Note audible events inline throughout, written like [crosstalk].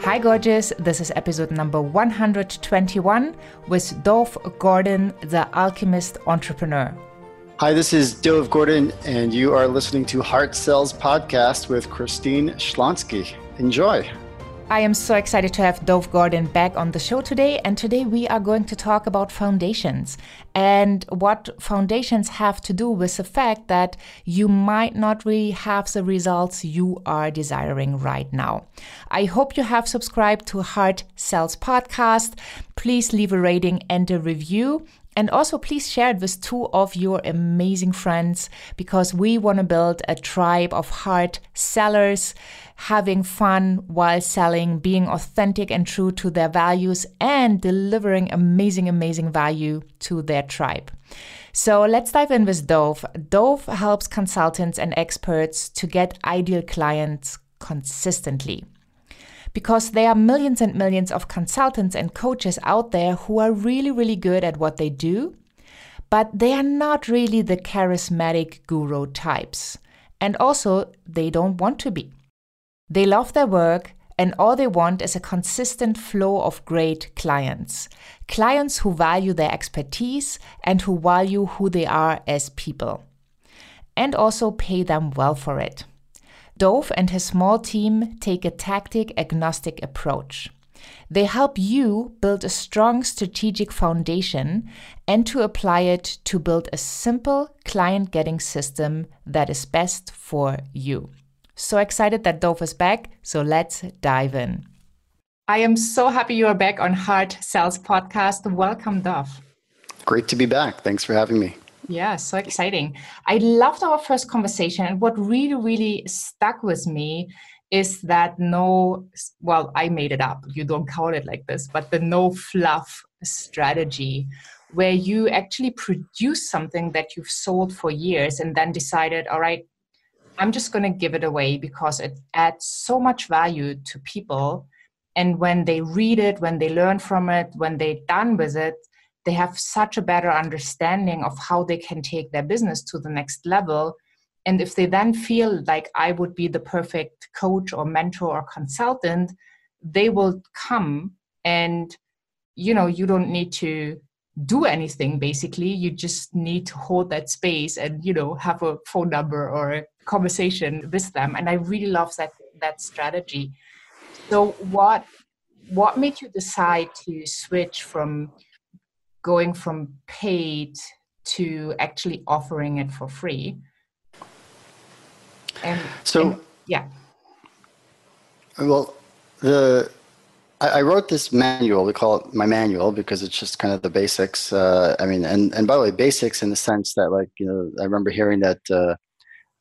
Hi, gorgeous. This is episode number 121 with Dov Gordon, the alchemist entrepreneur. Hi, this is Dov Gordon, and you are listening to Heart Sells Podcast with Christine Schlonski. Enjoy. I am so excited to have Dov Gordon back on the show today. And today we are going to talk about foundations and what foundations have to do with the fact that you might not really have the results you are desiring right now. I hope you have subscribed to Heart Sells Podcast. Please leave a rating and a review. And also, please share it with two of your amazing friends because we want to build a tribe of heart sellers, having fun while selling, being authentic and true to their values, and delivering amazing, amazing value to their tribe. So let's dive in with Dov. Dov helps consultants and experts to get ideal clients consistently because there are millions and millions of consultants and coaches out there who are really, really good at what they do, but they are not really the charismatic guru types. And also, they don't want to be. They love their work, and all they want is a consistent flow of great clients. Clients who value their expertise and who value who they are as people. And also pay them well for it. Dov and his small team take a tactic agnostic approach. They help you build a strong strategic foundation and to apply it to build a simple client getting system that is best for you. So excited that Dov is back, so let's dive in. I am so happy you are back on Heart Sells podcast. Welcome, Dov. Great to be back. Thanks for having me. Yeah, so exciting. I loved our first conversation. And what really, really stuck with me is that no, well, I made it up. You don't call it like this, but the no fluff strategy, where you actually produce something that you've sold for years and then decided, all right, I'm just going to give it away because it adds so much value to people. And when they read it, when they learn from it, when they're done with it, they have such a better understanding of how they can take their business to the next level and if they then feel like i would be the perfect coach or mentor or consultant they will come and you know you don't need to do anything basically you just need to hold that space and you know have a phone number or conversation with them and i really love that that strategy so what what made you decide to switch from going from paid to actually offering it for free. And so, and, yeah. Well, the I, wrote this manual. We call it my manual because it's just kind of the basics. Uh, I mean, and and by the way, basics in the sense that like you know, I remember hearing that uh,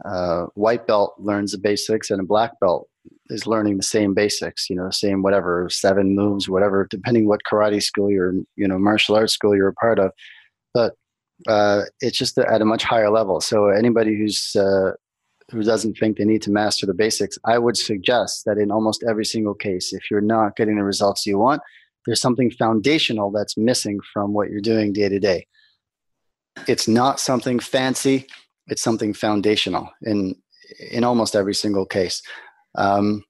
uh, white belt learns the basics and a black belt is learning the same basics, you know, the same whatever seven moves, whatever, depending what karate school you're, you know, martial arts school you're a part of. But uh, it's just at a much higher level. So anybody who's uh, who doesn't think they need to master the basics, I would suggest that in almost every single case, if you're not getting the results you want, there's something foundational that's missing from what you're doing day to day. It's not something fancy; it's something foundational in in almost every single case. Um,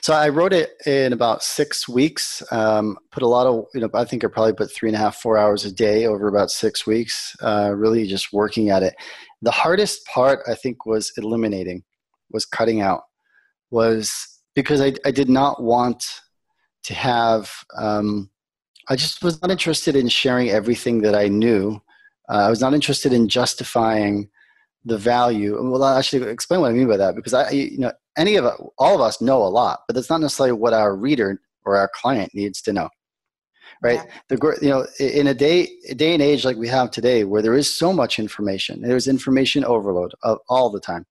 so I wrote it in about six weeks. Um, put a lot of, you know, I think I probably put three and a half, four hours a day over about six weeks, uh, really just working at it. The hardest part, I think, was eliminating, was cutting out, was because I, I did not want to have, um, I just was not interested in sharing everything that I knew. Uh, I was not interested in justifying the value. Well, I'll actually explain what I mean by that because I, you know, any of all of us know a lot, but that's not necessarily what our reader or our client needs to know. Right. Yeah. The you know in a day a day and age like we have today, where there is so much information, there's information overload of all the time.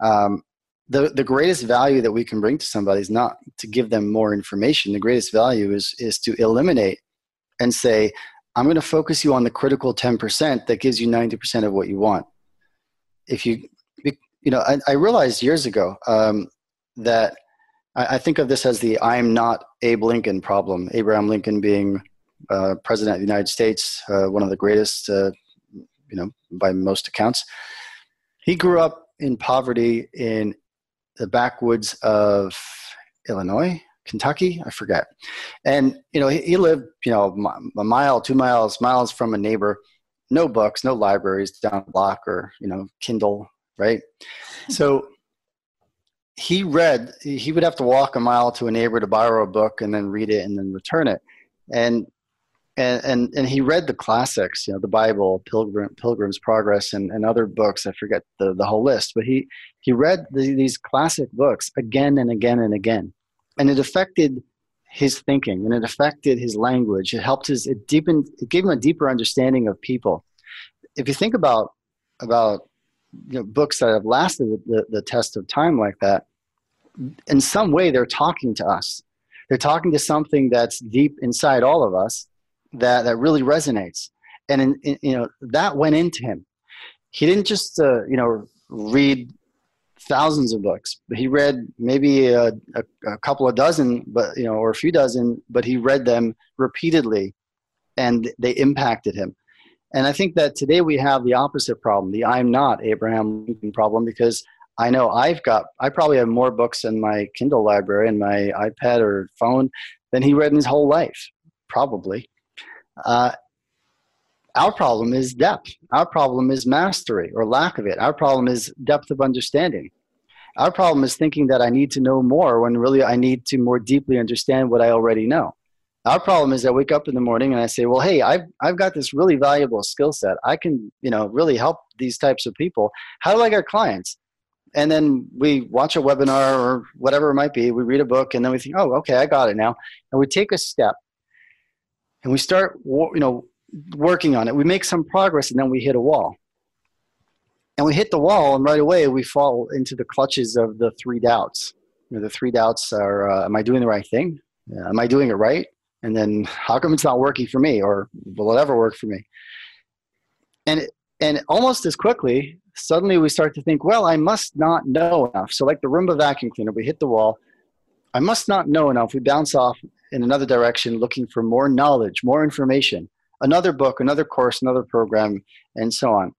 Um, the the greatest value that we can bring to somebody is not to give them more information. The greatest value is is to eliminate and say, I'm going to focus you on the critical 10% that gives you 90% of what you want. If you you know, I, I realized years ago um, that I, I, think of this as the "I'm not Abe Lincoln" problem. Abraham Lincoln being uh, president of the United States, uh, one of the greatest, uh, you know, by most accounts. He grew up in poverty in the backwoods of Illinois, Kentucky, I forget. And you know, he, he lived you know a mile, two miles, miles from a neighbor. No books, no libraries down the block, or you know, Kindle, right? So [laughs] he read. He would have to walk a mile to a neighbor to borrow a book and then read it and then return it. And and, and, and he read the classics, you know, the Bible, Pilgrim, Pilgrim's Progress, and, and other books. I forget the, the whole list, but he, he read the, these classic books again and again and again. And it affected his thinking and it affected his language. It helped his, it deepened, it gave him a deeper understanding of people. If you think about, about you know, books that have lasted the, the test of time like that, in some way they're talking to us. They're talking to something that's deep inside all of us that that really resonates and in, in, you know that went into him he didn't just uh, you know read thousands of books he read maybe a, a, a, couple of dozen but you know or a few dozen but he read them repeatedly and they impacted him and i think that today we have the opposite problem the i'm not abraham lincoln problem because i know i've got i probably have more books in my kindle library and my ipad or phone than he read in his whole life probably uh, our problem is depth. Our problem is mastery or lack of it. Our problem is depth of understanding. Our problem is thinking that I need to know more when really I need to more deeply understand what I already know. Our problem is I wake up in the morning and I say, well, hey, I've, I've got this really valuable skill set. I can, you know, really help these types of people. How do I get clients? And then we watch a webinar or whatever it might be. We read a book and then we think, oh, okay, I got it now. And we take a step and we start you know working on it we make some progress and then we hit a wall and we hit the wall and right away we fall into the clutches of the three doubts. You know, the three doubts are uh, am i doing the right thing? Am i doing it right? And then how come it's not working for me or will it ever work for me? And and almost as quickly suddenly we start to think well i must not know enough. So like the roomba vacuum cleaner we hit the wall. I must not know enough. We bounce off in another direction looking for more knowledge, more information, another book, another course, another program, and so on.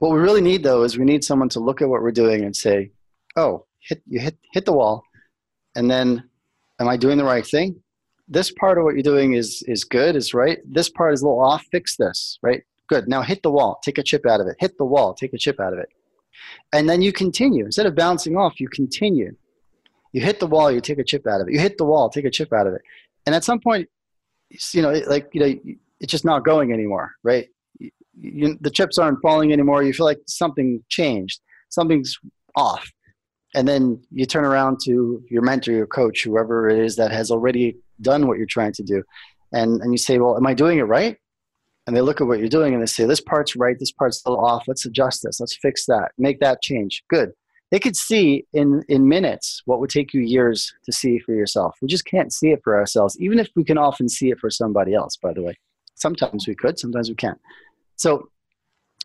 What we really need though is we need someone to look at what we're doing and say, "Oh, hit you hit hit the wall." And then am I doing the right thing? This part of what you're doing is is good, is right. This part is a little off, fix this, right? Good. Now hit the wall, take a chip out of it. Hit the wall, take a chip out of it. And then you continue. Instead of bouncing off, you continue. You hit the wall, you take a chip out of it. You hit the wall, take a chip out of it. And at some point, you know, like you know, it's just not going anymore, right? You, the chips aren't falling anymore. You feel like something changed, something's off, and then you turn around to your mentor, your coach, whoever it is that has already done what you're trying to do, and and you say, well, am I doing it right? And they look at what you're doing and they say, this part's right, this part's a little off. Let's adjust this. Let's fix that. Make that change. Good they could see in in minutes what would take you years to see for yourself we just can't see it for ourselves even if we can often see it for somebody else by the way sometimes we could sometimes we can't so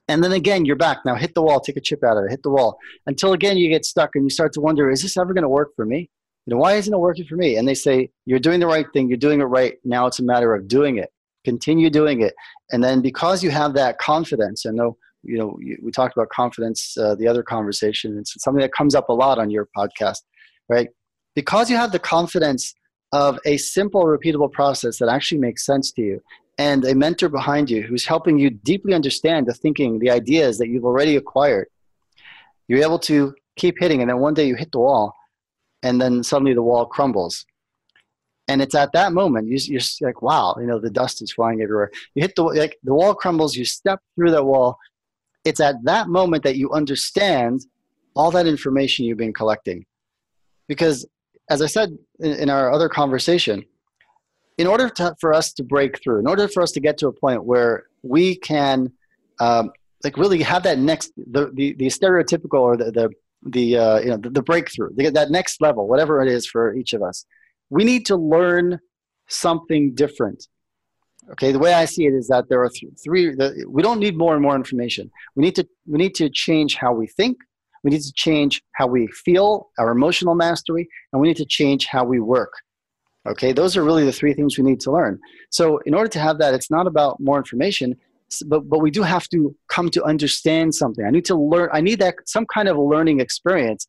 and then again you're back. Now hit the wall take a chip out of it hit the wall. Until again you get stuck and you start to wonder is this ever going to work for me? You know why isn't it working for me? And they say you're doing the right thing you're doing it right. Now it's a matter of doing it. Continue doing it. And then because you have that confidence and know you know we talked about confidence uh, the other conversation it's something that comes up a lot on your podcast right? Because you have the confidence of a simple repeatable process that actually makes sense to you and a mentor behind you who's helping you deeply understand the thinking the ideas that you've already acquired. You're able to keep hitting and then one day you hit the wall and then suddenly the wall crumbles. And it's at that moment you, you're like wow you know the dust is flying everywhere. You hit the like the wall crumbles you step through that wall. It's at that moment that you understand all that information you've been collecting. Because, as I said in, in our other conversation, in order to, for us to break through, in order for us to get to a point where we can, um, like, really have that next, the, the, the stereotypical or the, the, the uh, you know, the, the breakthrough, the, that next level, whatever it is for each of us, we need to learn something different. Okay the way i see it is that there are th- three the, we don't need more and more information. We need to we need to change how we think we need to change how we feel our emotional mastery and we need to change how we work okay those are really the three things we need to learn so in order to have that it's not about more information but, but we do have to come to understand something i need to learn i need that some kind of learning experience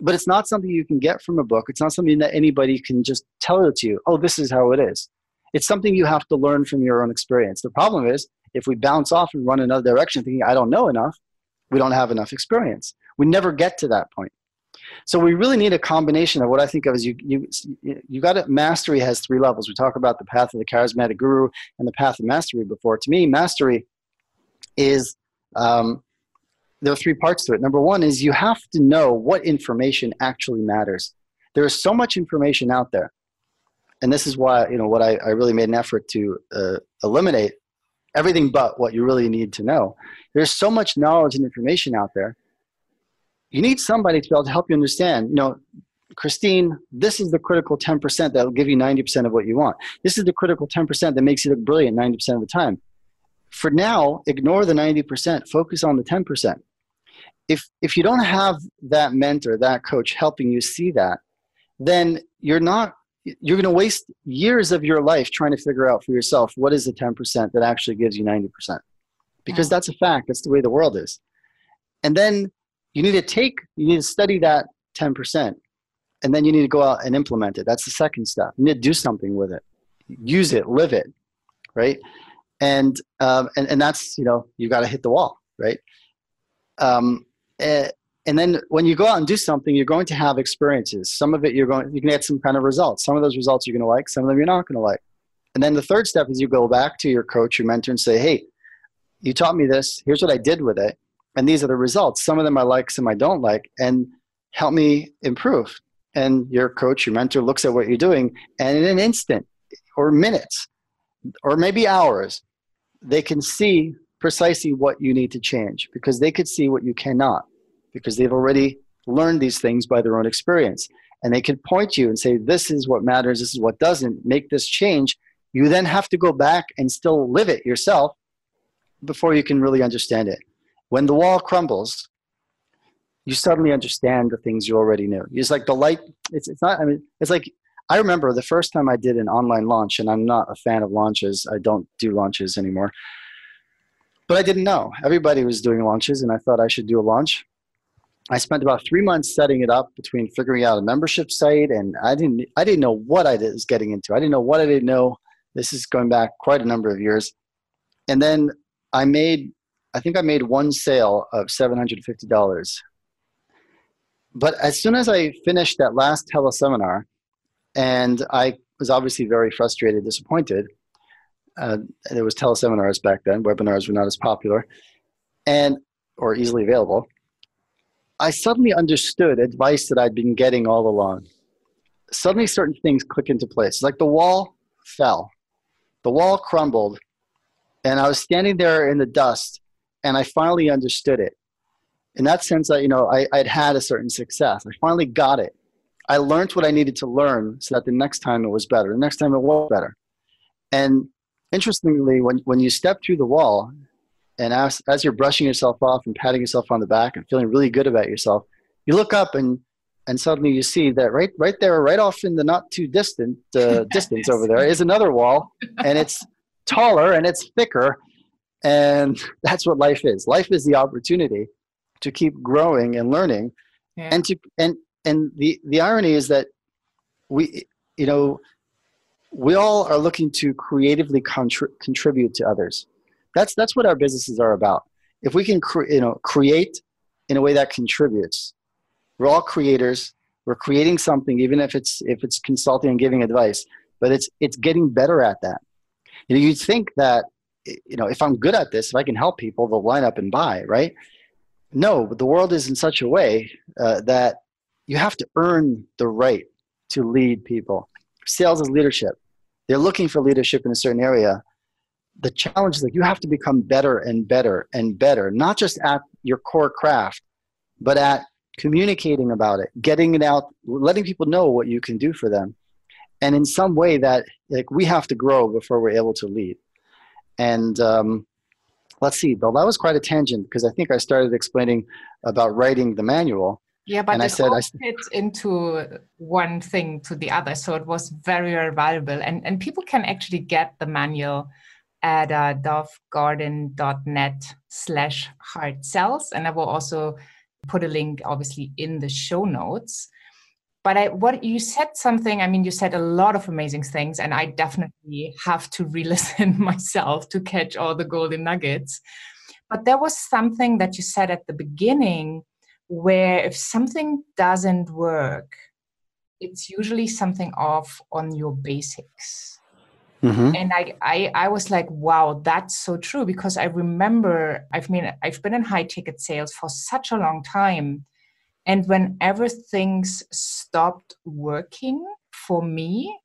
but it's not something you can get from a book. It's not something that anybody can just tell it to you. Oh, this is how it is. It's something you have to learn from your own experience. The problem is if we bounce off and run another direction thinking I don't know enough, we don't have enough experience. We never get to that point. So we really need a combination of what I think of as you you you got it. Mastery has three levels. We talk about the path of the charismatic guru and the path of mastery before. To me, mastery is um, there are three parts to it. Number one is you have to know what information actually matters. There is so much information out there, and this is why you know what I, I really made an effort to uh, eliminate everything but what you really need to know. There's so much knowledge and information out there. You need somebody to be able to help you understand. You know, Christine, this is the critical 10% that will give you 90% of what you want. This is the critical 10% that makes you look brilliant 90% of the time. For now, ignore the 90%, focus on the 10% if if you don't have that mentor that coach helping you see that then you're not you're going to waste years of your life trying to figure out for yourself what is the 10% that actually gives you 90% because that's a fact that's the way the world is and then you need to take you need to study that 10% and then you need to go out and implement it that's the second step you need to do something with it use it live it right and um, and, and that's you know you got to hit the wall right um, uh, and then when you go out and do something, you're going to have experiences. Some of it you're going, you can get some kind of results. Some of those results you're going to like. Some of them you're not going to like. And then the third step is you go back to your coach, your mentor, and say, "Hey, you taught me this. Here's what I did with it, and these are the results. Some of them I like, some I don't like, and help me improve." And your coach, your mentor, looks at what you're doing, and in an instant, or minutes, or maybe hours, they can see precisely what you need to change because they could see what you cannot because they've already learned these things by their own experience. And they can point you and say, this is what matters, this is what doesn't, make this change. You then have to go back and still live it yourself before you can really understand it. When the wall crumbles, you suddenly understand the things you already knew. It's like the light, it's, it's not, I mean, it's like, I remember the first time I did an online launch, and I'm not a fan of launches, I don't do launches anymore. But I didn't know. Everybody was doing launches, and I thought I should do a launch. I spent about three months setting it up between figuring out a membership site, and I didn't I didn't know what I was getting into. I didn't know what I didn't know. This is going back quite a number of years, and then I made I think I made one sale of seven hundred fifty dollars. But as soon as I finished that last teleseminar, and I was obviously very frustrated, disappointed. Uh, there was teleseminars back then; webinars were not as popular, and or easily available I suddenly understood advice that I'd been getting all along. Suddenly, certain things click into place. It's like the wall fell, the wall crumbled, and I was standing there in the dust, and I finally understood it. In that sense, I, you know, I, I'd had a certain success. I finally got it. I learned what I needed to learn so that the next time it was better. The next time it was better. And interestingly, when, when you step through the wall, and as, as you're brushing yourself off and patting yourself on the back and feeling really good about yourself, you look up and and suddenly you see that right right there, right off in the not too distant uh, [laughs] distance over there is another wall, and it's taller and it's thicker, and [laughs] that's what life is. Life is the opportunity to keep growing and learning, yeah. and to and and the the irony is that we you know we all are looking to creatively contri- contribute to others that's that's what our businesses are about. If we can cre- you know create in a way that contributes, we're all creators. We're creating something, even if it's if it's consulting and giving advice. But it's it's getting better at that. You know, you think that you know if I'm good at this, if I can help people, they'll line up and buy, right? No, but the world is in such a way uh, that you have to earn the right to lead people. Sales is leadership. They're looking for leadership in a certain area, the challenge is that you have to become better and better and better, not just at your core craft, but at communicating about it, getting it out, letting people know what you can do for them. And in some way that like we have to grow before we're able to lead. And um, let's see, though that was quite a tangent because I think I started explaining about writing the manual. Yeah, but and it I said all I fit into one thing to the other, so it was very, very valuable. And and people can actually get the manual at uh, dovgordon.net slash heart sells. And I will also put a link obviously in the show notes. But I, what you said something, I mean, you said a lot of amazing things, and I definitely have to re listen [laughs] myself to catch all the golden nuggets. But there was something that you said at the beginning where if something doesn't work, it's usually something off on your basics. Mm-hmm. And I, I, I was like, wow, that's so true because I remember I've been I've been in high ticket sales for such a long time, and whenever things stopped working for me,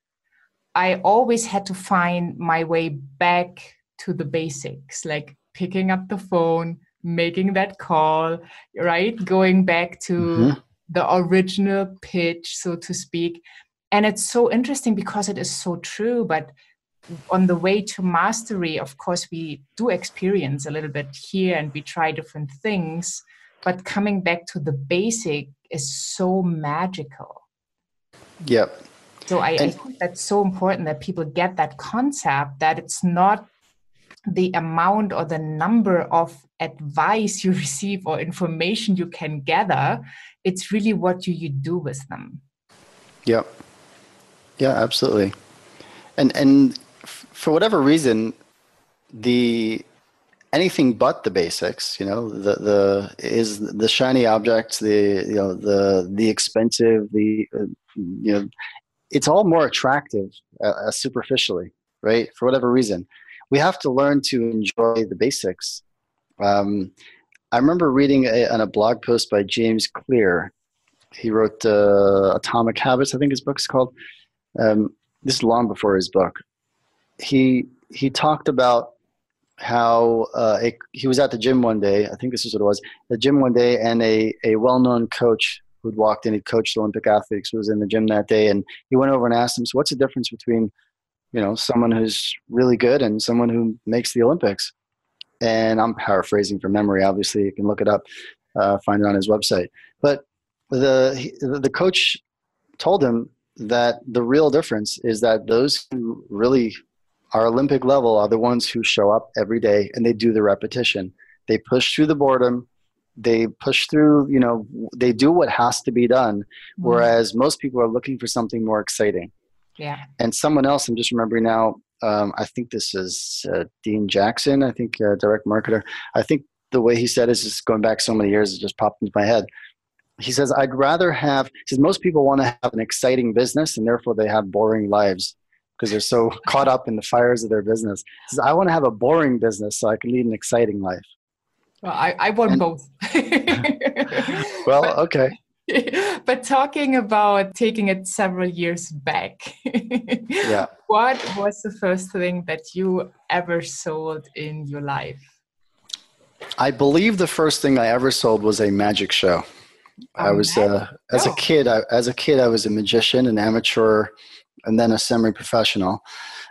I always had to find my way back to the basics, like picking up the phone, making that call, right? Going back to mm-hmm. the original pitch, so to speak. And it's so interesting because it is so true. But on the way to mastery, of course, we do experience a little bit here and we try different things. But coming back to the basic is so magical. Yep. So I, I think that's so important that people get that concept that it's not the amount or the number of advice [laughs] you receive or information you can gather it's really what do you do with them yep yeah absolutely and and for whatever reason the anything but the basics you know the the is the shiny objects the you know the the expensive the uh, you know it's all more attractive uh, superficially right for whatever reason we have to learn to enjoy the basics. Um, I remember reading a, on a blog post by James Clear. He wrote uh, Atomic Habits, I think his book's called. Um, this is long before his book. He he talked about how uh, a, he was at the gym one day. I think this is what it was. The gym one day, and a a well known coach who'd walked in, he coached Olympic athletes, was in the gym that day, and he went over and asked him, "So what's the difference between you know someone who's really good and someone who makes the Olympics. And I'm paraphrasing from memory. Obviously, you can look it up, uh, find it on his website. But the the coach told him that the real difference is that those who really are Olympic level are the ones who show up every day and they do the repetition. They push through the boredom. They push through, you know, they do what has to be done. Mm-hmm. Whereas most people are looking for something more exciting. Yeah. And someone else, I'm just remembering now, um, I think this is uh, Dean Jackson, I think uh, direct marketer. I think the way he said it is just going back so many years, it just popped into my head. He says, I'd rather have, he says, most people want to have an exciting business and therefore they have boring lives because they're so [laughs] caught up in the fires of their business. Says, I want to have a boring business so I can lead an exciting life. Well, I, I want and, both. [laughs] well, but, okay. [laughs] but talking about taking it several years back, yeah. what was the first thing that you ever sold in your life? I believe the first thing I ever sold was a magic show. I was uh, as a kid. I, as a kid, I was a magician, an amateur, and then a semi-professional.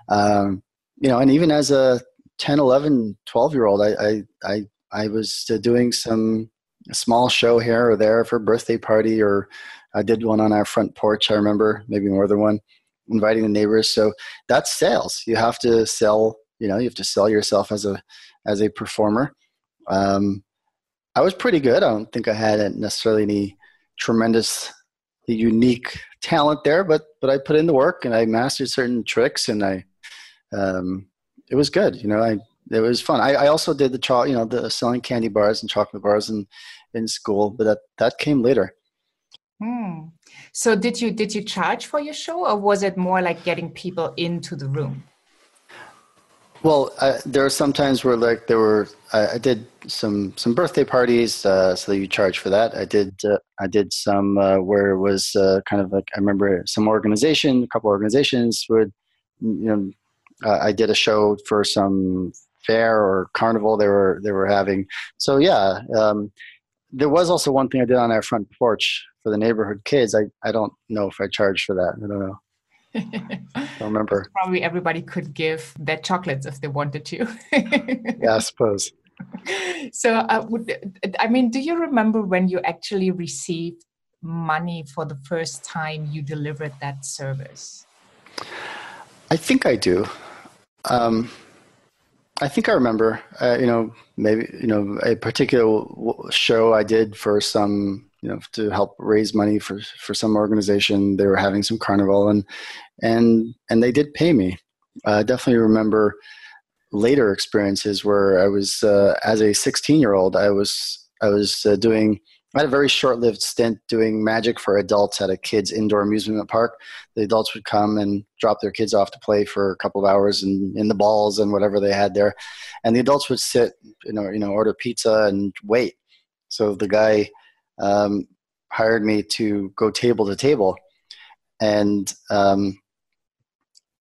Um, you know, and even as a 10, 11, 12 year old, I, I, I, I was doing some small show here or there for birthday party, or I did one on our front porch. I remember maybe more than one, inviting the neighbors. So that's sales. You have to sell. You know, you have to sell yourself as a as a performer. Um, I was pretty good. I don't think I had necessarily any tremendous unique talent there, but but I put in the work and I mastered certain tricks and I um, it was good. You know, I it was fun. I, I also did the cho- you know the selling candy bars and chocolate bars in in school, but that that came later. Hmm. So did you did you charge for your show, or was it more like getting people into the room? Well, I, there are some times where like there were I, I did some some birthday parties, uh, so you charge for that. I did uh, I did some uh, where it was uh, kind of like I remember some organization, a couple organizations would you know uh, I did a show for some fair or carnival they were they were having. So yeah, um, there was also one thing I did on our front porch for the neighborhood kids. I I don't know if I charged for that. I don't know. I don't remember. [laughs] Probably everybody could give their chocolates if they wanted to. [laughs] yeah, I suppose. So, uh, would, I mean, do you remember when you actually received money for the first time you delivered that service? I think I do. Um, I think I remember, uh, you know, maybe, you know, a particular show I did for some, you know, to help raise money for, for some organization. They were having some carnival and, and, and they did pay me. I definitely remember later experiences where I was, uh, as a 16 year old, I was, I was uh, doing, I had a very short lived stint doing magic for adults at a kids' indoor amusement park. The adults would come and drop their kids off to play for a couple of hours and in the balls and whatever they had there. And the adults would sit, you know, you know, order pizza and wait. So the guy um, hired me to go table to table. And um,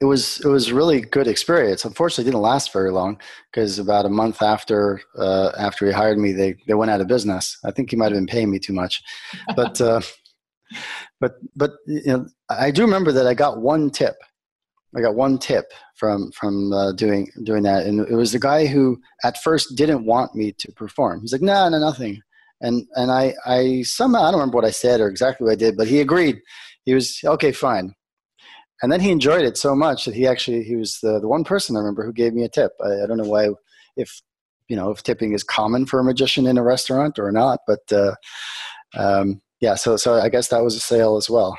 it was it was really good experience. Unfortunately, didn't last very long because about a month after uh, after he hired me, they they went out of business. I think he might have been paying me too much, but uh, [laughs] but but you know, I do remember that I got one tip. I got one tip from from uh, doing doing that, and it was the guy who at first didn't want me to perform. He's like, "No, nah, no, nothing," and and I I somehow I don't remember what I said or exactly what I did, but he agreed. He was okay, fine and then he enjoyed it so much that he actually he was the, the one person I remember who gave me a tip. I, I don't know why if you know if tipping is common for a magician in a restaurant or not, but uh, um, yeah. So so I guess that was a sale as well.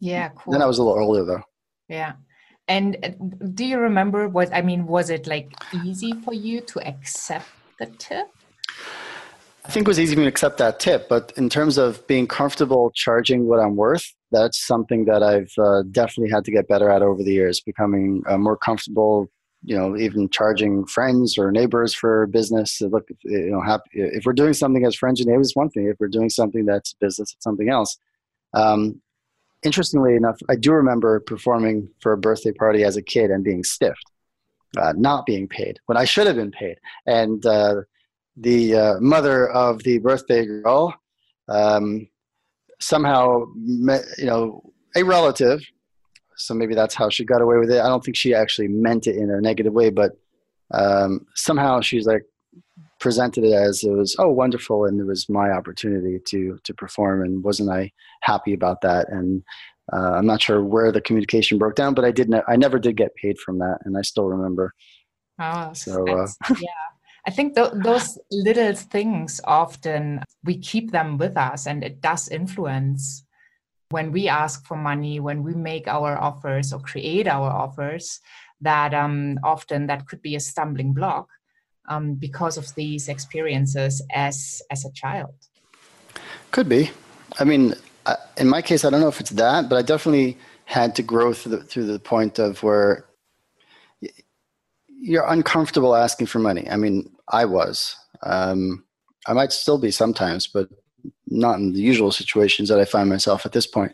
Yeah, cool. Then I was a little older though. Yeah. And uh, do you remember what I mean? Was it like easy for you to accept the tip? I think it was easy for me to accept that tip, but in terms of being comfortable charging what I'm worth, that's something that I've uh, definitely had to get better at over the years, becoming uh, more comfortable. You know, even charging friends or neighbors for business. Look, you know, happy, if we're doing something as friends and neighbors, one thing. If we're doing something that's business, it's something else. Um, interestingly enough, I do remember performing for a birthday party as a kid and being stiffed, uh, not being paid when I should have been paid, and uh, the uh, mother of the birthday girl um, somehow met, you know a relative. So maybe that's how she got away with it. I don't think she actually meant it in a negative way but um, somehow she's like presented it as it was oh wonderful and it was my opportunity to to perform and wasn't i happy about that? And uh, i'm not sure where the communication broke down but i didn't i never did get paid from that and i still remember. Oh so uh, [laughs] yeah I think th- those little things often we keep them with us, and it does influence when we ask for money, when we make our offers or create our offers. That um, often that could be a stumbling block um, because of these experiences as as a child. Could be. I mean, in my case, I don't know if it's that, but I definitely had to grow through the, through the point of where you're uncomfortable asking for money. I mean, I was. Um, I might still be sometimes, but not in the usual situations that I find myself at this point.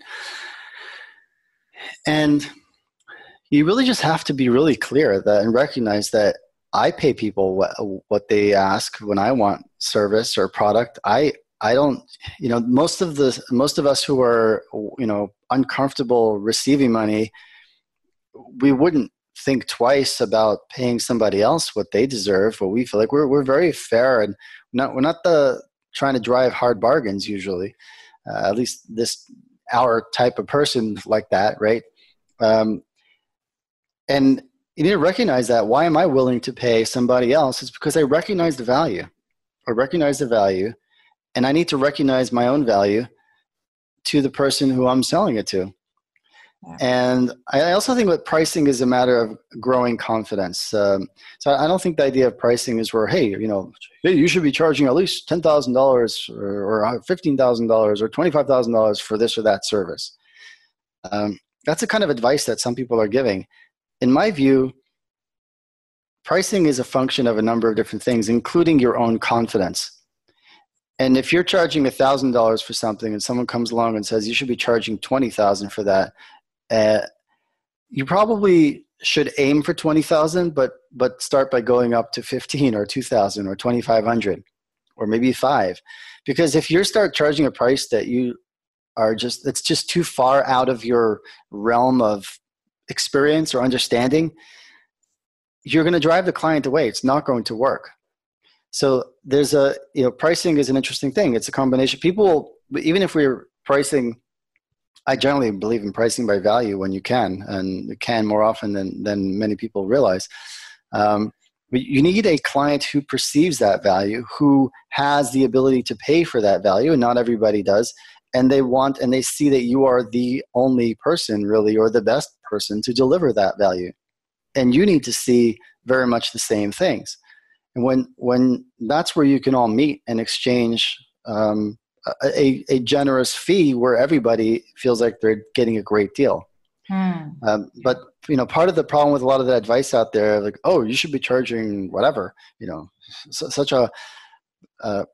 And you really just have to be really clear that and recognize that I pay people what, what they ask when I want service or product. I I don't, you know, most of the most of us who are, you know, uncomfortable receiving money, we wouldn't think twice about paying somebody else what they deserve, what we feel like. We're we're very fair and not we're not the trying to drive hard bargains usually. Uh, at least this our type of person like that, right? Um, and you need to recognize that. Why am I willing to pay somebody else? It's because I recognize the value. I recognize the value, and I need to recognize my own value to the person who I'm selling it to. And I also think that pricing is a matter of growing confidence. Um, so I don't think the idea of pricing is where, hey, you know, hey, you should be charging at least ten thousand dollars or fifteen thousand dollars or twenty five thousand dollars for this or that service. Um, that's the kind of advice that some people are giving. In my view, pricing is a function of a number of different things, including your own confidence. And if you're charging $1,000 for something and someone comes along and says you should be charging 20,000 for that, uh, you probably should aim for 20,000, but, but start by going up to 15 or 2,000 or 2,500 or maybe five. Because if you start charging a price that you are just, that's just too far out of your realm of experience or understanding, you're going to drive the client away. It's not going to work. So there's a, you know, pricing is an interesting thing. It's a combination. People, even if we're pricing I generally believe in pricing by value when you can, and can more often than than many people realize. Um, But you need a client who perceives that value, who has the ability to pay for that value, and not everybody does. And they want and they see that you are the only person, really, or the best person to deliver that value. And you need to see very much the same things. And when when that's where you can all meet and exchange um, a, a generous fee where everybody feels like they're getting a great deal. Hmm. Um, but you know, part of the problem with a lot of the advice out there, like, oh, you should be charging whatever, you know, such a uh,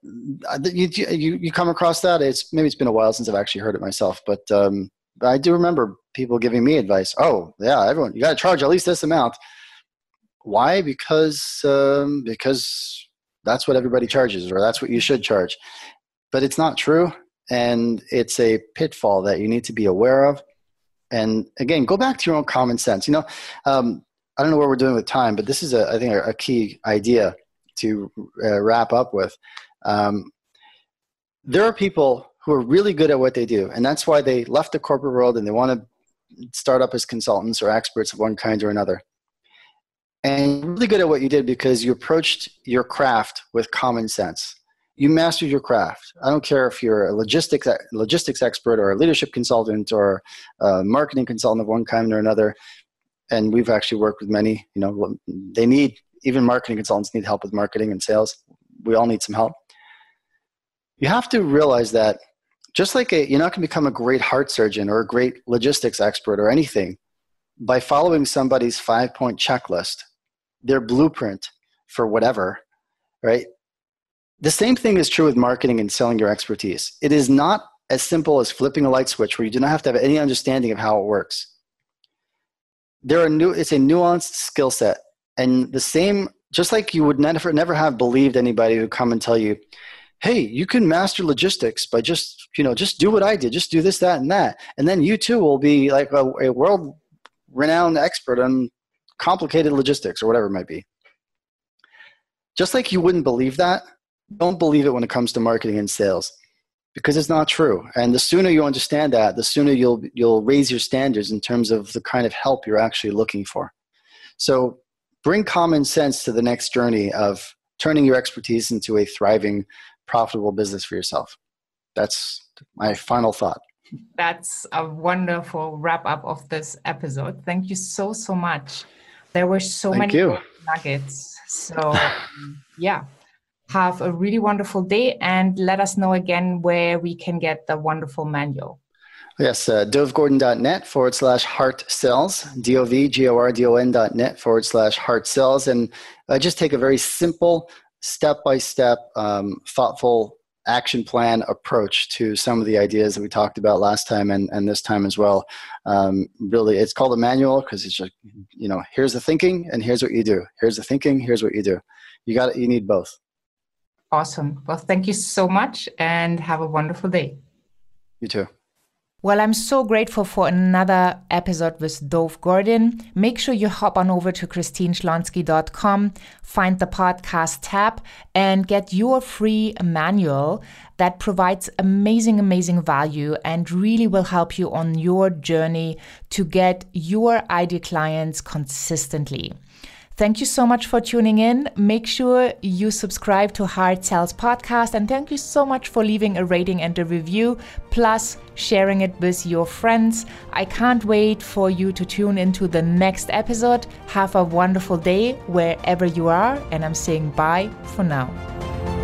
you, you you come across that. It's maybe it's been a while since I've actually heard it myself, but um, I do remember people giving me advice. Oh, yeah, everyone, you got to charge at least this amount. Why? Because um, because that's what everybody charges, or that's what you should charge but it's not true and it's a pitfall that you need to be aware of. And again go back to your own common sense. You know um, i don't know what we're doing with time but this is a, I think a, a key idea to uh, wrap up with. Um, there are people who are really good at what they do and that's why they left the corporate world and they want to start up as consultants or experts of one kind or another. And really good at what you did because you approached your craft with common sense you mastered your craft. I don't care if you're a logistics logistics expert or a leadership consultant or a marketing consultant of one kind or another. And we've actually worked with many. You know, they need even marketing consultants need help with marketing and sales. We all need some help. You have to realize that just like a, you're not going to become a great heart surgeon or a great logistics expert or anything by following somebody's five point checklist, their blueprint for whatever, right? The same thing is true with marketing and selling your expertise. It is not as simple as flipping a light switch where you do not have to have any understanding of how it works. There are new, it's a nuanced skill set. And the same, just like you would never, never have believed anybody who come and tell you, hey, you can master logistics by just, you know, just do what I did, just do this, that, and that. And then you too will be like a, a world renowned expert on complicated logistics or whatever it might be. Just like you wouldn't believe that, don't believe it when it comes to marketing and sales because it's not true. And the sooner you understand that, the sooner you'll you'll raise your standards in terms of the kind of help you're actually looking for. So bring common sense to the next journey of turning your expertise into a thriving, profitable business for yourself. That's my final thought. That's a wonderful wrap up of this episode. Thank you so so much. There were so Thank many nuggets. So [laughs] yeah, have a really wonderful day and let us know again where we can get the wonderful manual. Yes, uh, dovgordon.net forward slash heart sells, D O V G O R D O N dot net forward slash heart sells. And I just take a very simple, step by step, thoughtful action plan approach to some of the ideas that we talked about last time and, and this time as well. Um, really, it's called a manual because it's just, you know, here's the thinking and here's what you do. Here's the thinking, here's what you do. You got it, you need both. Awesome. Well, thank you so much and have a wonderful day. You too. Well, I'm so grateful for another episode with Dov Gordon. Make sure you hop on over to christineschlonski.com, find the podcast tab, and get your free manual that provides amazing, amazing value and really will help you on your journey to get your ideal clients consistently. Thank you so much for tuning in. Make sure you subscribe to Heart Sells Podcast and thank you so much for leaving a rating and a review, plus sharing it with your friends. I can't wait for you to tune into the next episode. Have a wonderful day wherever you are, and I'm saying bye for now.